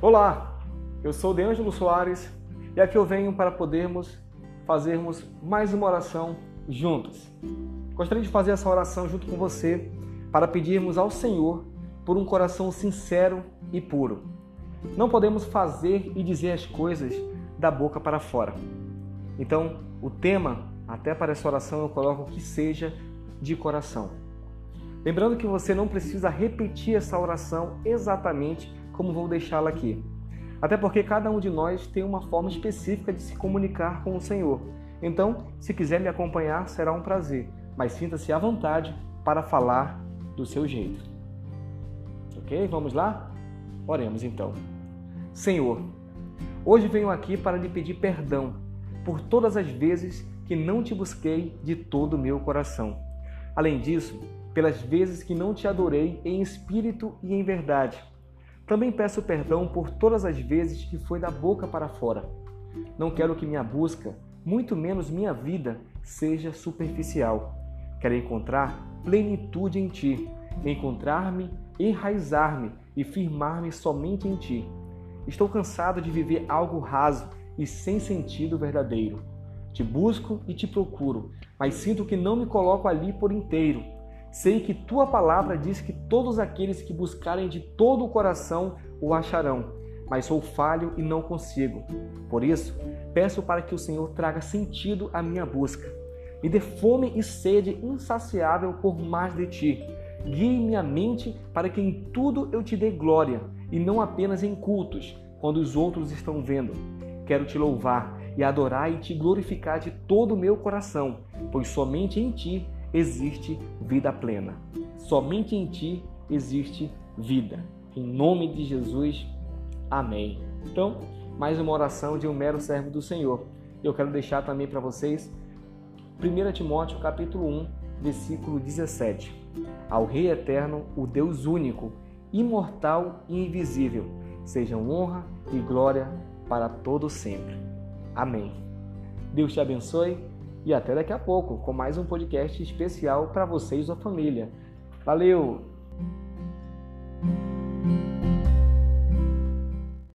Olá, eu sou De Ângelo Soares e aqui eu venho para podermos fazermos mais uma oração juntos. Gostaria de fazer essa oração junto com você para pedirmos ao Senhor por um coração sincero e puro. Não podemos fazer e dizer as coisas da boca para fora. Então, o tema, até para essa oração, eu coloco que seja de coração. Lembrando que você não precisa repetir essa oração exatamente como vou deixá-la aqui. Até porque cada um de nós tem uma forma específica de se comunicar com o Senhor. Então, se quiser me acompanhar, será um prazer, mas sinta-se à vontade para falar do seu jeito. Ok? Vamos lá? Oremos então. Senhor, hoje venho aqui para lhe pedir perdão por todas as vezes que não te busquei de todo o meu coração. Além disso, pelas vezes que não te adorei em espírito e em verdade. Também peço perdão por todas as vezes que foi da boca para fora. Não quero que minha busca, muito menos minha vida, seja superficial. Quero encontrar plenitude em ti, encontrar-me, enraizar-me e firmar-me somente em ti. Estou cansado de viver algo raso e sem sentido verdadeiro. Te busco e te procuro, mas sinto que não me coloco ali por inteiro Sei que tua palavra diz que todos aqueles que buscarem de todo o coração o acharão, mas sou falho e não consigo. Por isso, peço para que o Senhor traga sentido à minha busca. Me dê fome e sede insaciável por mais de ti. Guie minha mente para que em tudo eu te dê glória e não apenas em cultos, quando os outros estão vendo. Quero te louvar e adorar e te glorificar de todo o meu coração, pois somente em ti existe vida plena. Somente em ti existe vida. Em nome de Jesus, amém. Então, mais uma oração de um mero servo do Senhor. Eu quero deixar também para vocês 1 Timóteo capítulo 1, versículo 17. Ao Rei eterno, o Deus único, imortal e invisível, sejam honra e glória para todo sempre. Amém. Deus te abençoe e até daqui a pouco com mais um podcast especial para vocês e a família. Valeu!